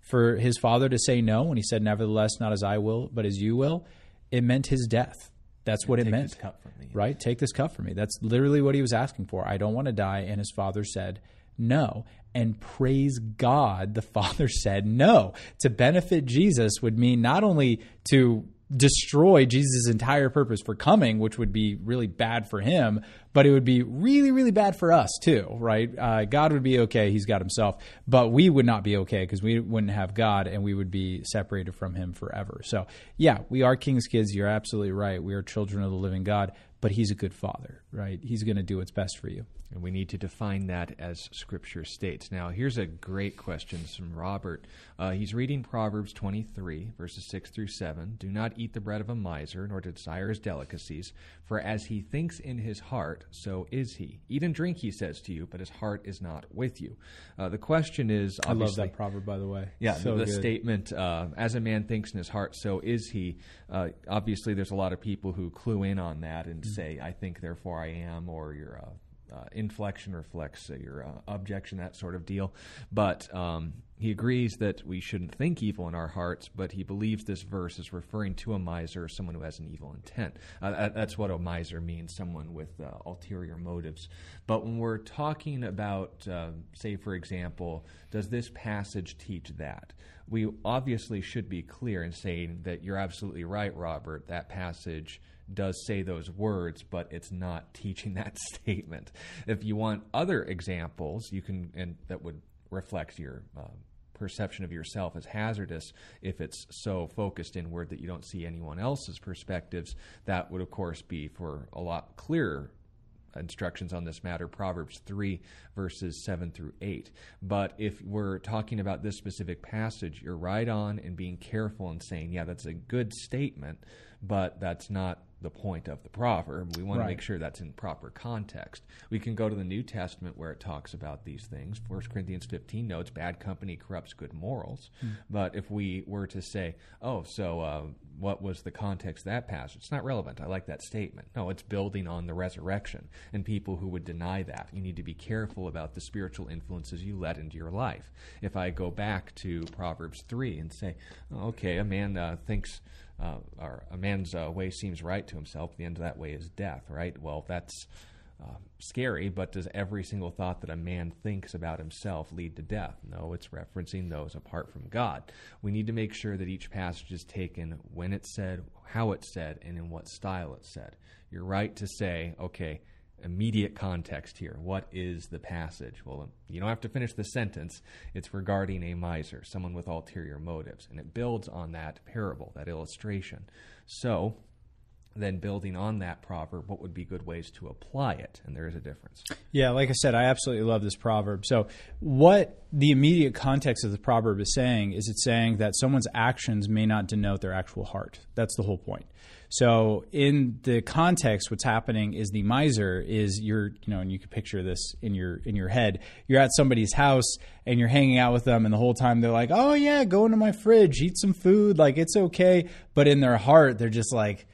for his father to say no when he said nevertheless not as I will, but as you will, it meant his death. That's what it meant. Right? Take this cup from me. That's literally what he was asking for. I don't want to die. And his father said, no. And praise God, the father said no. To benefit Jesus would mean not only to destroy Jesus' entire purpose for coming, which would be really bad for him, but it would be really, really bad for us too, right? Uh, God would be okay, he's got himself, but we would not be okay because we wouldn't have God and we would be separated from him forever. So, yeah, we are king's kids. You're absolutely right. We are children of the living God, but he's a good father, right? He's going to do what's best for you. And we need to define that as Scripture states. Now, here's a great question from Robert. Uh, he's reading Proverbs 23, verses 6 through 7. Do not eat the bread of a miser, nor desire his delicacies, for as he thinks in his heart, so is he. Eat and drink, he says to you, but his heart is not with you. Uh, the question is I love that proverb, by the way. Yeah, so the, the statement, uh, as a man thinks in his heart, so is he. Uh, obviously, there's a lot of people who clue in on that and mm-hmm. say, I think, therefore I am, or you're a uh, inflection reflects uh, your uh, objection, that sort of deal. But um, he agrees that we shouldn't think evil in our hearts, but he believes this verse is referring to a miser, someone who has an evil intent. Uh, that's what a miser means, someone with uh, ulterior motives. But when we're talking about, uh, say, for example, does this passage teach that? We obviously should be clear in saying that you're absolutely right, Robert. That passage does say those words, but it's not teaching that statement. If you want other examples, you can, and that would reflect your uh, perception of yourself as hazardous if it's so focused inward that you don't see anyone else's perspectives. That would, of course, be for a lot clearer instructions on this matter, Proverbs 3, verses 7 through 8. But if we're talking about this specific passage, you're right on in being careful and saying, yeah, that's a good statement, but that's not the point of the proverb. We want right. to make sure that's in proper context. We can go to the New Testament where it talks about these things. 1 Corinthians 15 notes bad company corrupts good morals. Mm. But if we were to say, oh, so uh, what was the context of that passage? It's not relevant. I like that statement. No, it's building on the resurrection and people who would deny that. You need to be careful about the spiritual influences you let into your life. If I go back to Proverbs 3 and say, okay, a man uh, thinks uh, or a man's uh, way seems right to himself, the end of that way is death, right? Well, that's uh, scary, but does every single thought that a man thinks about himself lead to death? No, it's referencing those apart from God. We need to make sure that each passage is taken when it's said, how it's said, and in what style it's said. You're right to say, okay, immediate context here. What is the passage? Well, you don't have to finish the sentence. It's regarding a miser, someone with ulterior motives, and it builds on that parable, that illustration. So, then building on that proverb, what would be good ways to apply it? And there is a difference. Yeah, like I said, I absolutely love this proverb. So, what the immediate context of the proverb is saying is it's saying that someone's actions may not denote their actual heart. That's the whole point. So, in the context, what's happening is the miser is you're, you know, and you can picture this in your in your head. You're at somebody's house and you're hanging out with them, and the whole time they're like, "Oh yeah, go into my fridge, eat some food, like it's okay." But in their heart, they're just like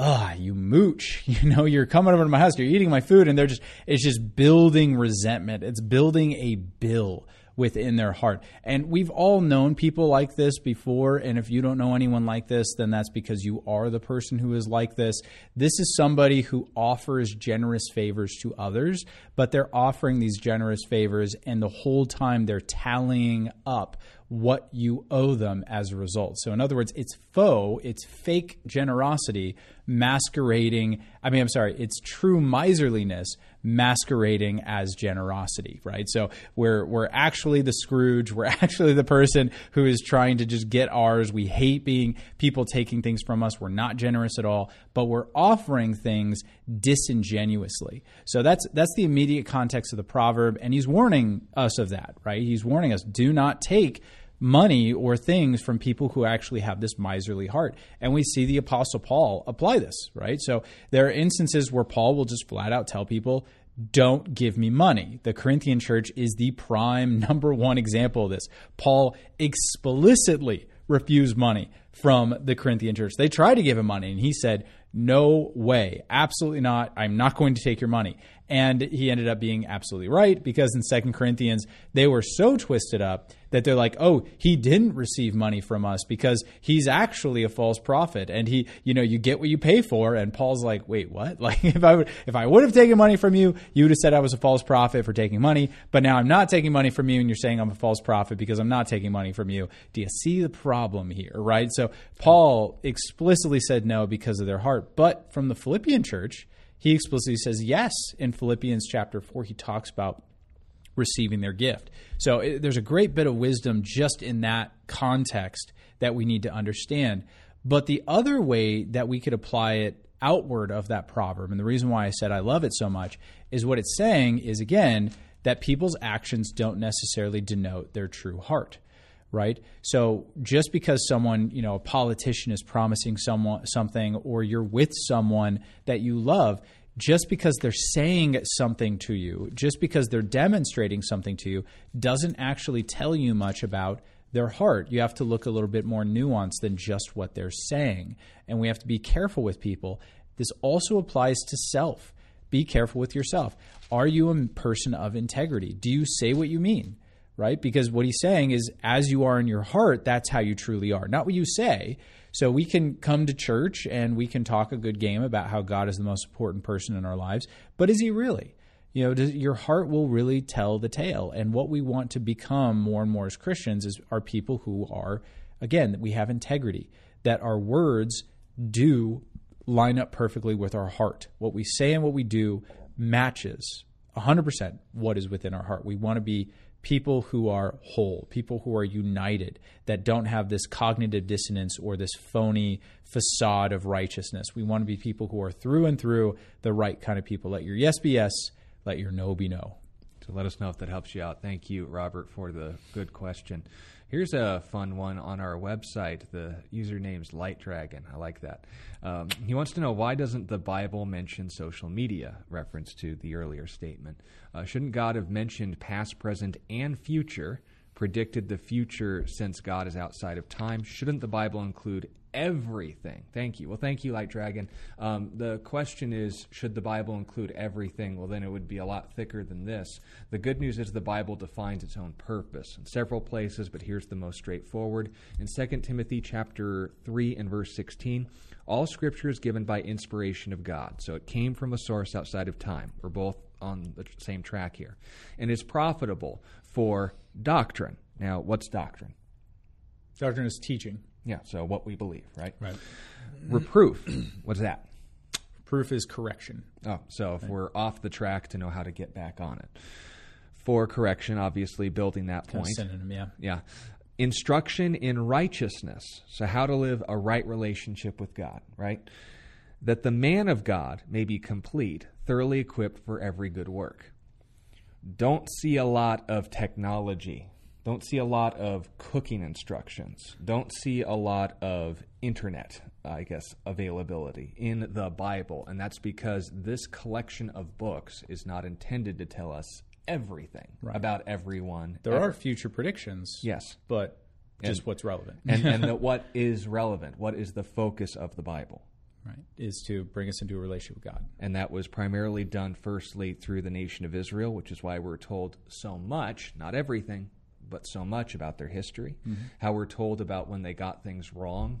ah, you mooch. You know, you're coming over to my house, you're eating my food, and they're just, it's just building resentment. It's building a bill within their heart. And we've all known people like this before. And if you don't know anyone like this, then that's because you are the person who is like this. This is somebody who offers generous favors to others, but they're offering these generous favors, and the whole time they're tallying up what you owe them as a result. So, in other words, it's faux, it's fake generosity masquerading. I mean, I'm sorry, it's true miserliness masquerading as generosity, right? So we're we're actually the Scrooge. We're actually the person who is trying to just get ours. We hate being people taking things from us. We're not generous at all, but we're offering things disingenuously. So that's that's the immediate context of the proverb, and he's warning us of that, right? He's warning us: do not take money or things from people who actually have this miserly heart. And we see the Apostle Paul apply this, right? So there are instances where Paul will just flat out tell people, don't give me money. The Corinthian church is the prime number one example of this. Paul explicitly refused money from the Corinthian church. They tried to give him money, and he said, No way, absolutely not. I'm not going to take your money. And he ended up being absolutely right because in Second Corinthians, they were so twisted up that they're like, oh, he didn't receive money from us because he's actually a false prophet. And he, you know, you get what you pay for. And Paul's like, wait, what? Like, if I would, if I would have taken money from you, you would have said I was a false prophet for taking money. But now I'm not taking money from you and you're saying I'm a false prophet because I'm not taking money from you. Do you see the problem here, right? So Paul explicitly said no because of their heart. But from the Philippian church, he explicitly says yes in Philippians chapter 4. He talks about receiving their gift. So it, there's a great bit of wisdom just in that context that we need to understand. But the other way that we could apply it outward of that proverb, and the reason why I said I love it so much, is what it's saying is again that people's actions don't necessarily denote their true heart right? So just because someone, you know, a politician is promising someone something or you're with someone that you love, just because they're saying something to you, just because they're demonstrating something to you, doesn't actually tell you much about their heart. You have to look a little bit more nuanced than just what they're saying. And we have to be careful with people. This also applies to self. Be careful with yourself. Are you a person of integrity? Do you say what you mean? Right? Because what he's saying is, as you are in your heart, that's how you truly are, not what you say. So we can come to church and we can talk a good game about how God is the most important person in our lives, but is he really? You know, does, your heart will really tell the tale. And what we want to become more and more as Christians is are people who are, again, we have integrity, that our words do line up perfectly with our heart. What we say and what we do matches 100% what is within our heart. We want to be people who are whole, people who are united, that don't have this cognitive dissonance or this phony facade of righteousness. We want to be people who are through and through the right kind of people. Let your yes be yes, let your no be no. So let us know if that helps you out. Thank you, Robert, for the good question. Here's a fun one on our website. The username's Light Dragon. I like that. Um, he wants to know why doesn't the Bible mention social media? Reference to the earlier statement. Uh, shouldn't God have mentioned past, present, and future? Predicted the future since God is outside of time. Shouldn't the Bible include everything. Thank you. Well, thank you, Light Dragon. Um, the question is should the Bible include everything? Well, then it would be a lot thicker than this. The good news is the Bible defines its own purpose in several places, but here's the most straightforward. In 2 Timothy chapter 3 and verse 16, all scripture is given by inspiration of God. So it came from a source outside of time. We're both on the same track here. And is profitable for doctrine. Now, what's doctrine? Doctrine is teaching. Yeah, so what we believe, right? Right. Reproof. What's that? Proof is correction. Oh, so if we're off the track to know how to get back on it. For correction, obviously building that Kind point. synonym, yeah. Yeah. Instruction in righteousness. So, how to live a right relationship with God, right? That the man of God may be complete, thoroughly equipped for every good work. Don't see a lot of technology. Don't see a lot of cooking instructions. Don't see a lot of internet, I guess, availability in the Bible. And that's because this collection of books is not intended to tell us everything about everyone. There ever. are future predictions. Yes. But just And- what's relevant. and and the, what is relevant? What is the focus of the Bible? right. Is to bring us into a relationship with God. And that was primarily done firstly through the nation of Israel, which is why we're told so much, not everything, but so much about their history. Mm-hmm. How we're told about when they got things wrong,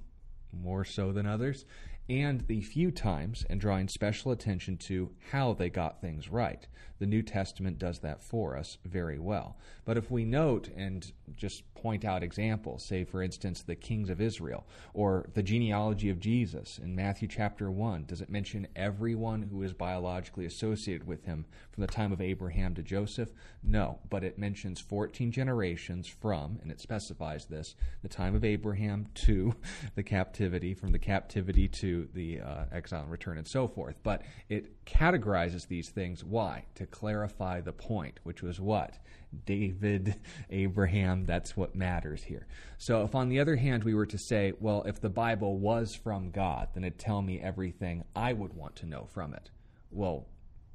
more so than others, and the few times, and drawing special attention to how they got things right. The New Testament does that for us very well. But if we note and just point out examples, say, for instance, the kings of Israel or the genealogy of Jesus in Matthew chapter 1, does it mention everyone who is biologically associated with him from the time of Abraham to Joseph? No, but it mentions 14 generations from, and it specifies this, the time of Abraham to the captivity, from the captivity to the uh, exile and return, and so forth. But it categorizes these things. Why? To clarify the point, which was what? David, Abraham, that's what matters here. So, if on the other hand we were to say, well, if the Bible was from God, then it'd tell me everything I would want to know from it. Well,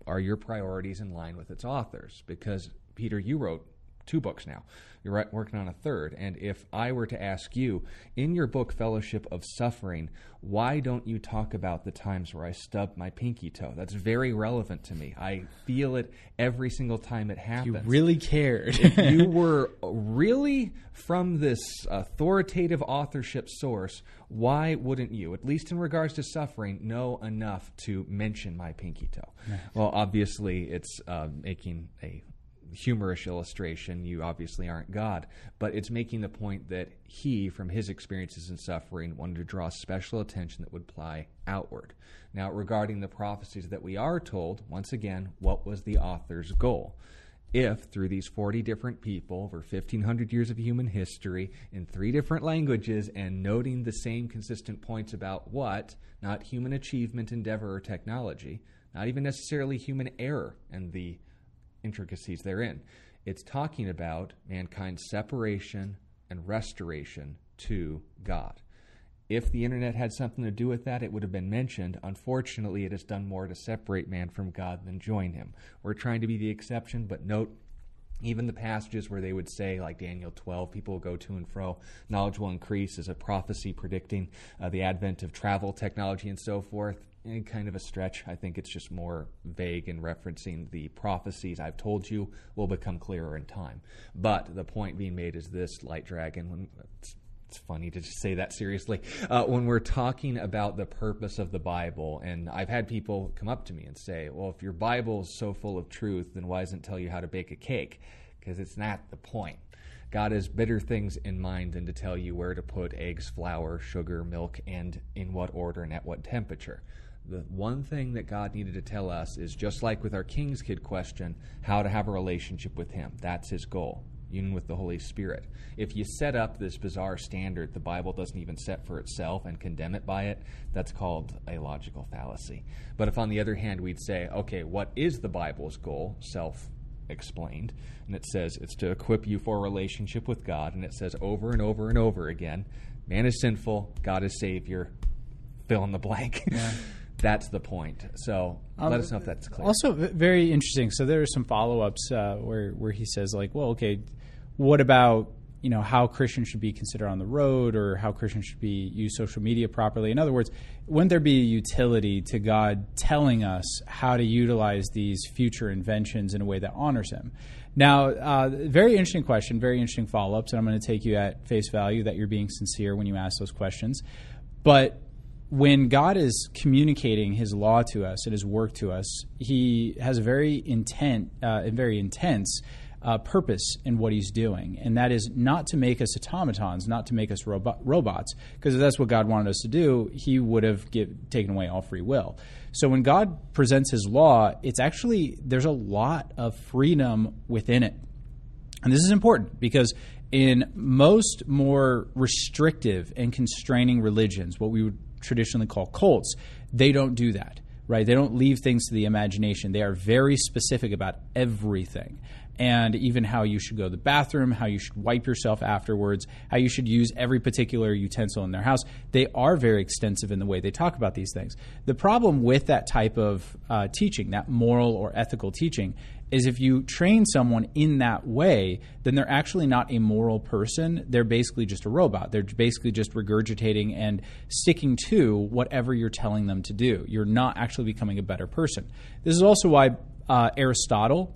are your priorities in line with its authors? Because, Peter, you wrote two books now. You're right, working on a third. And if I were to ask you, in your book, Fellowship of Suffering, why don't you talk about the times where I stubbed my pinky toe? That's very relevant to me. I feel it every single time it happens You really cared. if you were really from this authoritative authorship source, why wouldn't you, at least in regards to suffering, know enough to mention my pinky toe? Well, obviously, it's uh, making a humorous illustration. You obviously aren't God, but it's making the point that he, from his experiences and suffering, wanted to draw special attention that would apply outward. Now, regarding the prophecies that we are told, once again, what was the author's goal? if through these 40 different people over 1500 years of human history in three different languages and noting the same consistent points about what not human achievement endeavor or technology not even necessarily human error and the intricacies therein it's talking about mankind's separation and restoration to god if the internet had something to do with that, it would have been mentioned. Unfortunately, it has done more to separate man from God than join him. We're trying to be the exception, but note even the passages where they would say, like Daniel 12, people will go to and fro, knowledge will increase is a prophecy predicting uh, the advent of travel technology and so forth. Eh, kind of a stretch. I think it's just more vague in referencing the prophecies I've told you will become clearer in time. But the point being made is this light dragon, when it's it's funny to just say that seriously. Uh, when we're talking about the purpose of the Bible, and I've had people come up to me and say, well, if your Bible is so full of truth, then why doesn't it tell you how to bake a cake? Because it's not the point. God has better things in mind than to tell you where to put eggs, flour, sugar, milk, and in what order and at what temperature. The one thing that God needed to tell us is just like with our King's Kid question, how to have a relationship with Him. That's His goal, even with the Holy Spirit. If you set up this bizarre standard the Bible doesn't even set for itself and condemn it by it, that's called a logical fallacy. But if, on the other hand, we'd say, okay, what is the Bible's goal? Self explained. And it says it's to equip you for a relationship with God. And it says over and over and over again man is sinful, God is Savior, fill in the blank. Yeah. that's the point. So um, let us know if that's clear. Also, very interesting. So there are some follow ups uh, where, where he says, like, well, okay, what about you know how Christians should be considered on the road or how Christians should be use social media properly. In other words, wouldn't there be a utility to God telling us how to utilize these future inventions in a way that honors Him? Now, uh, very interesting question, very interesting follow ups, and I'm going to take you at face value that you're being sincere when you ask those questions. But when God is communicating His law to us and His work to us, He has a very intent uh, and very intense uh, purpose in what he's doing, and that is not to make us automatons, not to make us robo- robots, because if that's what God wanted us to do, he would have give, taken away all free will. So when God presents his law, it's actually, there's a lot of freedom within it. And this is important because in most more restrictive and constraining religions, what we would traditionally call cults, they don't do that right? They don't leave things to the imagination. They are very specific about everything and even how you should go to the bathroom, how you should wipe yourself afterwards, how you should use every particular utensil in their house. They are very extensive in the way they talk about these things. The problem with that type of uh, teaching, that moral or ethical teaching, is if you train someone in that way, then they're actually not a moral person. They're basically just a robot. They're basically just regurgitating and sticking to whatever you're telling them to do. You're not actually becoming a better person. This is also why uh, Aristotle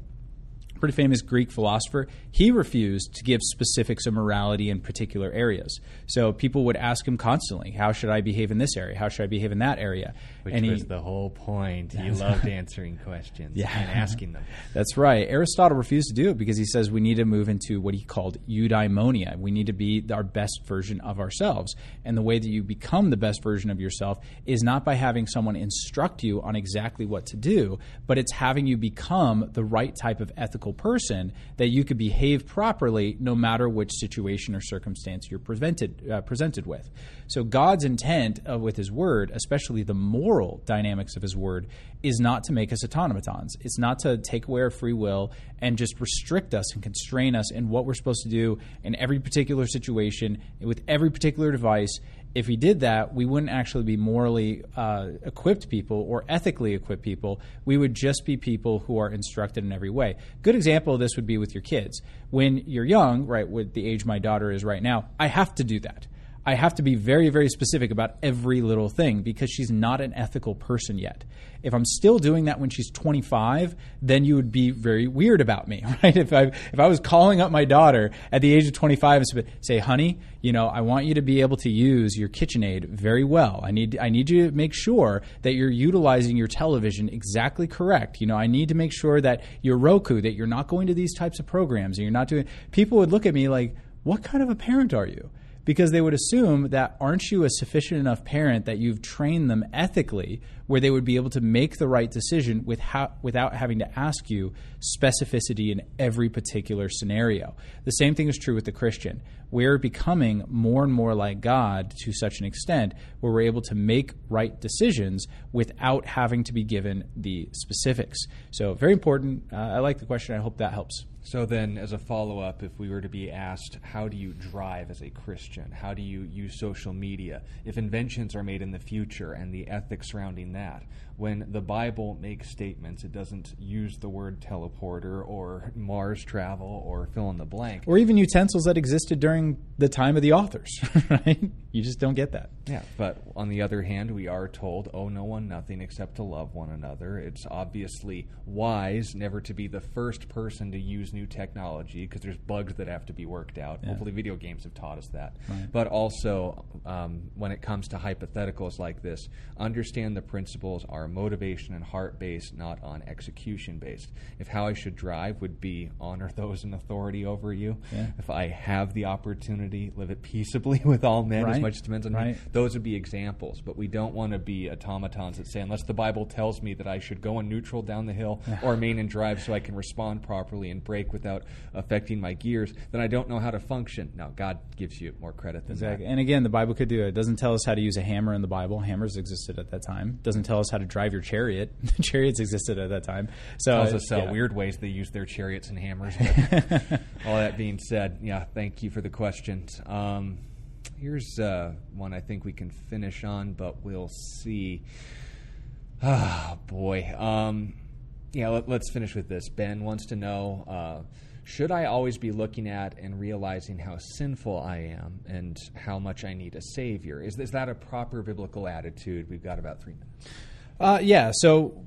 pretty famous Greek philosopher, he refused to give specifics of morality in particular areas. So people would ask him constantly, "How should I behave in this area? How should I behave in that area?" Which and was he, the whole point. He loved answering questions yeah. and asking them. That's right. Aristotle refused to do it because he says we need to move into what he called eudaimonia. We need to be our best version of ourselves, and the way that you become the best version of yourself is not by having someone instruct you on exactly what to do, but it's having you become the right type of ethical person that you could behave properly no matter which situation or circumstance you're presented, uh, presented with. So, God's intent uh, with His Word, especially the moral dynamics of His Word, is not to make us automatons. It's not to take away our free will and just restrict us and constrain us in what we're supposed to do in every particular situation with every particular device if he did that, we wouldn't actually be morally uh, equipped people or ethically equipped people. We would just be people who are instructed in every way. Good example of this would be with your kids. When you're young, right, with the age my daughter is right now, I have to do that. I have to be very, very specific about every little thing because she's not an ethical person yet. If I'm still doing that when she's 25, then you would be very weird about me, right? If I if I was calling up my daughter at the age of 25 and say, "Honey, you know, I want you to be able to use your KitchenAid very well. I need I need you to make sure that you're utilizing your television exactly correct. You know, I need to make sure that your Roku that you're not going to these types of programs and you're not doing." People would look at me like, "What kind of a parent are you?" Because they would assume that aren't you a sufficient enough parent that you've trained them ethically where they would be able to make the right decision with without having to ask you specificity in every particular scenario. The same thing is true with the Christian. We're becoming more and more like God to such an extent where we're able to make right decisions without having to be given the specifics. So, very important. Uh, I like the question. I hope that helps. So then, as a follow up, if we were to be asked, how do you drive as a Christian? How do you use social media? If inventions are made in the future and the ethics surrounding that, when the Bible makes statements, it doesn't use the word teleporter or Mars travel or fill in the blank. Or even utensils that existed during the time of the authors, right? You just don't get that. Yeah, but on the other hand, we are told, owe no one nothing except to love one another. It's obviously wise never to be the first person to use new technology because there's bugs that have to be worked out. Yeah. Hopefully, video games have taught us that. Right. But also, um, when it comes to hypotheticals like this, understand the principles are motivation and heart based, not on execution based. If how I should drive would be honor those in authority over you, Yeah. if I have the opportunity, live it peaceably with all men as much as depends on me, those would be examples. But we don't want to be automatons that say, unless the Bible tells me that I should go in neutral down the hill or main and drive so I can respond properly and brake without affecting my gears, then I don't know how to function. Now, God gives you more credit than Exactly. that. And again, the Bible could do it. It doesn't tell us how to use a hammer in the Bible. Hammers existed at that time. It doesn't tell us how to drive your chariot. Chariots existed at that time. So tells us uh, yeah. weird ways they use their chariots and hammers. All that being said, yeah, thank you for the questions. Um, here's uh, one I think we can finish on, but we'll see. Ah, boy. Um, yeah, let, us finish with this. Ben wants to know uh, Should I always be looking at and realizing how sinful I am and how much I need a Savior? Is, is that a proper biblical attitude? We've got about three minutes. Uh, yeah. So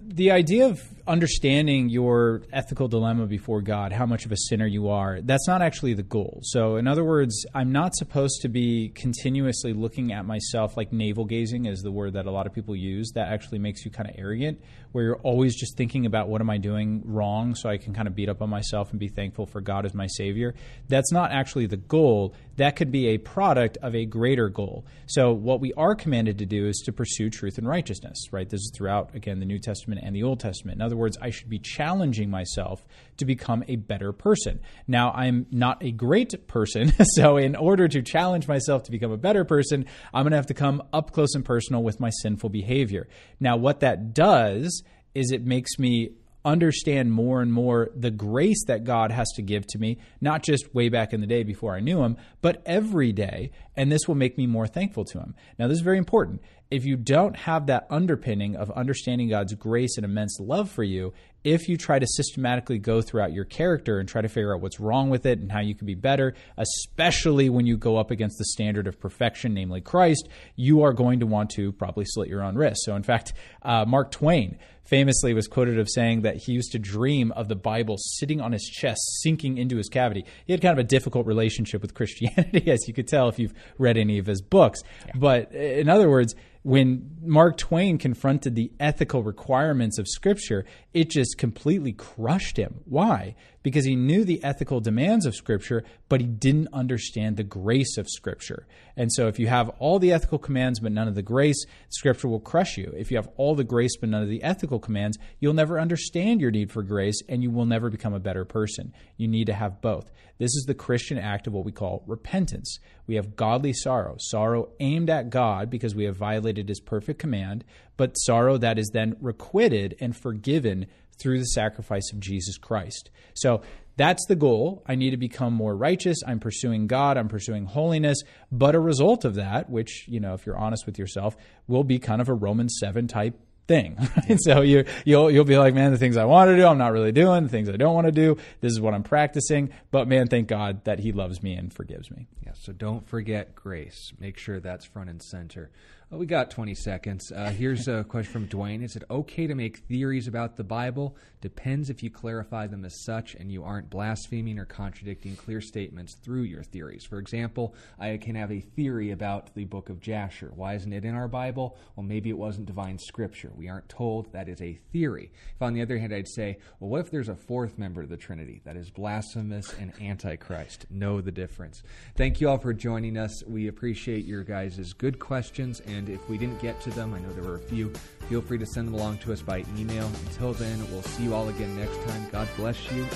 the idea of understanding your ethical dilemma before God, how much of a sinner you are, that's not actually the goal. So, in other words, I'm not supposed to be continuously looking at myself like navel gazing is the word that a lot of people use. That actually makes you kind of arrogant, where you're always just thinking about what am I doing wrong so I can kind of beat up on myself and be thankful for God as my Savior. That's not actually the goal. That could be a product of a greater goal. So, what we are commanded to do is to pursue truth and righteousness, right? This is throughout, again, the New Testament and the Old Testament. In other words, I should be challenging myself to become a better person. Now, I'm not a great person, so in order to challenge myself to become a better person, I'm going to have to come up close and personal with my sinful behavior. Now, what that does is it makes me understand more and more the grace that God has to give to me, not just way back in the day before I knew Him, but every day. And this will make me more thankful to Him. Now, this is very important. If you don't have that underpinning of understanding God's grace and immense love for you, if you try to systematically go throughout your character and try to figure out what's wrong with it and how you can be better, especially when you go up against the standard of perfection, namely Christ, you are going to want to probably slit your own wrist. So, in fact, uh, Mark Twain famously was quoted of saying that he used to dream of the Bible sitting on his chest, sinking into his cavity. He had kind of a difficult relationship with Christianity, as you could tell if you've read any of his books. Yeah. But in other words, when Mark Twain confronted the ethical requirements of Scripture, it just completely crushed him. Why? Because he knew the ethical demands of Scripture, but he didn't understand the grace of Scripture. And so, if you have all the ethical commands but none of the grace, Scripture will crush you. If you have all the grace but none of the ethical commands, you'll never understand your need for grace and you will never become a better person. You need to have both. This is the Christian act of what we call repentance. We have godly sorrow, sorrow aimed at God because we have violated his perfect command, but sorrow that is then requited and forgiven through the sacrifice of Jesus Christ. So that's the goal. I need to become more righteous. I'm pursuing God. I'm pursuing holiness. But a result of that, which, you know, if you're honest with yourself, will be kind of a Romans 7 type thing. and so you you'll you'll be like, man, the things I want to do, I'm not really doing. The things I don't want to do, this is what I'm practicing. But man, thank God that He loves me and forgives me. Yeah. So don't forget grace. Make sure that's front and center. Oh, we got 20 seconds. Uh, here's a question from Dwayne. Is it okay to make theories about the Bible? Depends if you clarify them as such and you aren't blaspheming or contradicting clear statements through your theories. For example, I can have a theory about the book of Jasher. Why isn't it in our Bible? Well, maybe it wasn't divine scripture. We aren't told that is a theory. If, on the other hand, I'd say, well, what if there's a fourth member of the Trinity that is blasphemous and antichrist? Know the difference. Thank you all for joining us. We appreciate your guys' good questions. And and if we didn't get to them, I know there were a few, feel free to send them along to us by email. Until then, we'll see you all again next time. God bless you. And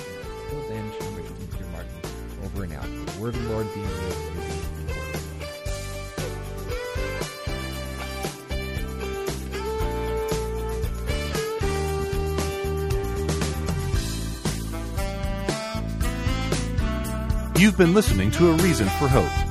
until then, Sean Richardson, Peter Martin, over and out. The word of the Lord be in you. You've been listening to A Reason for Hope.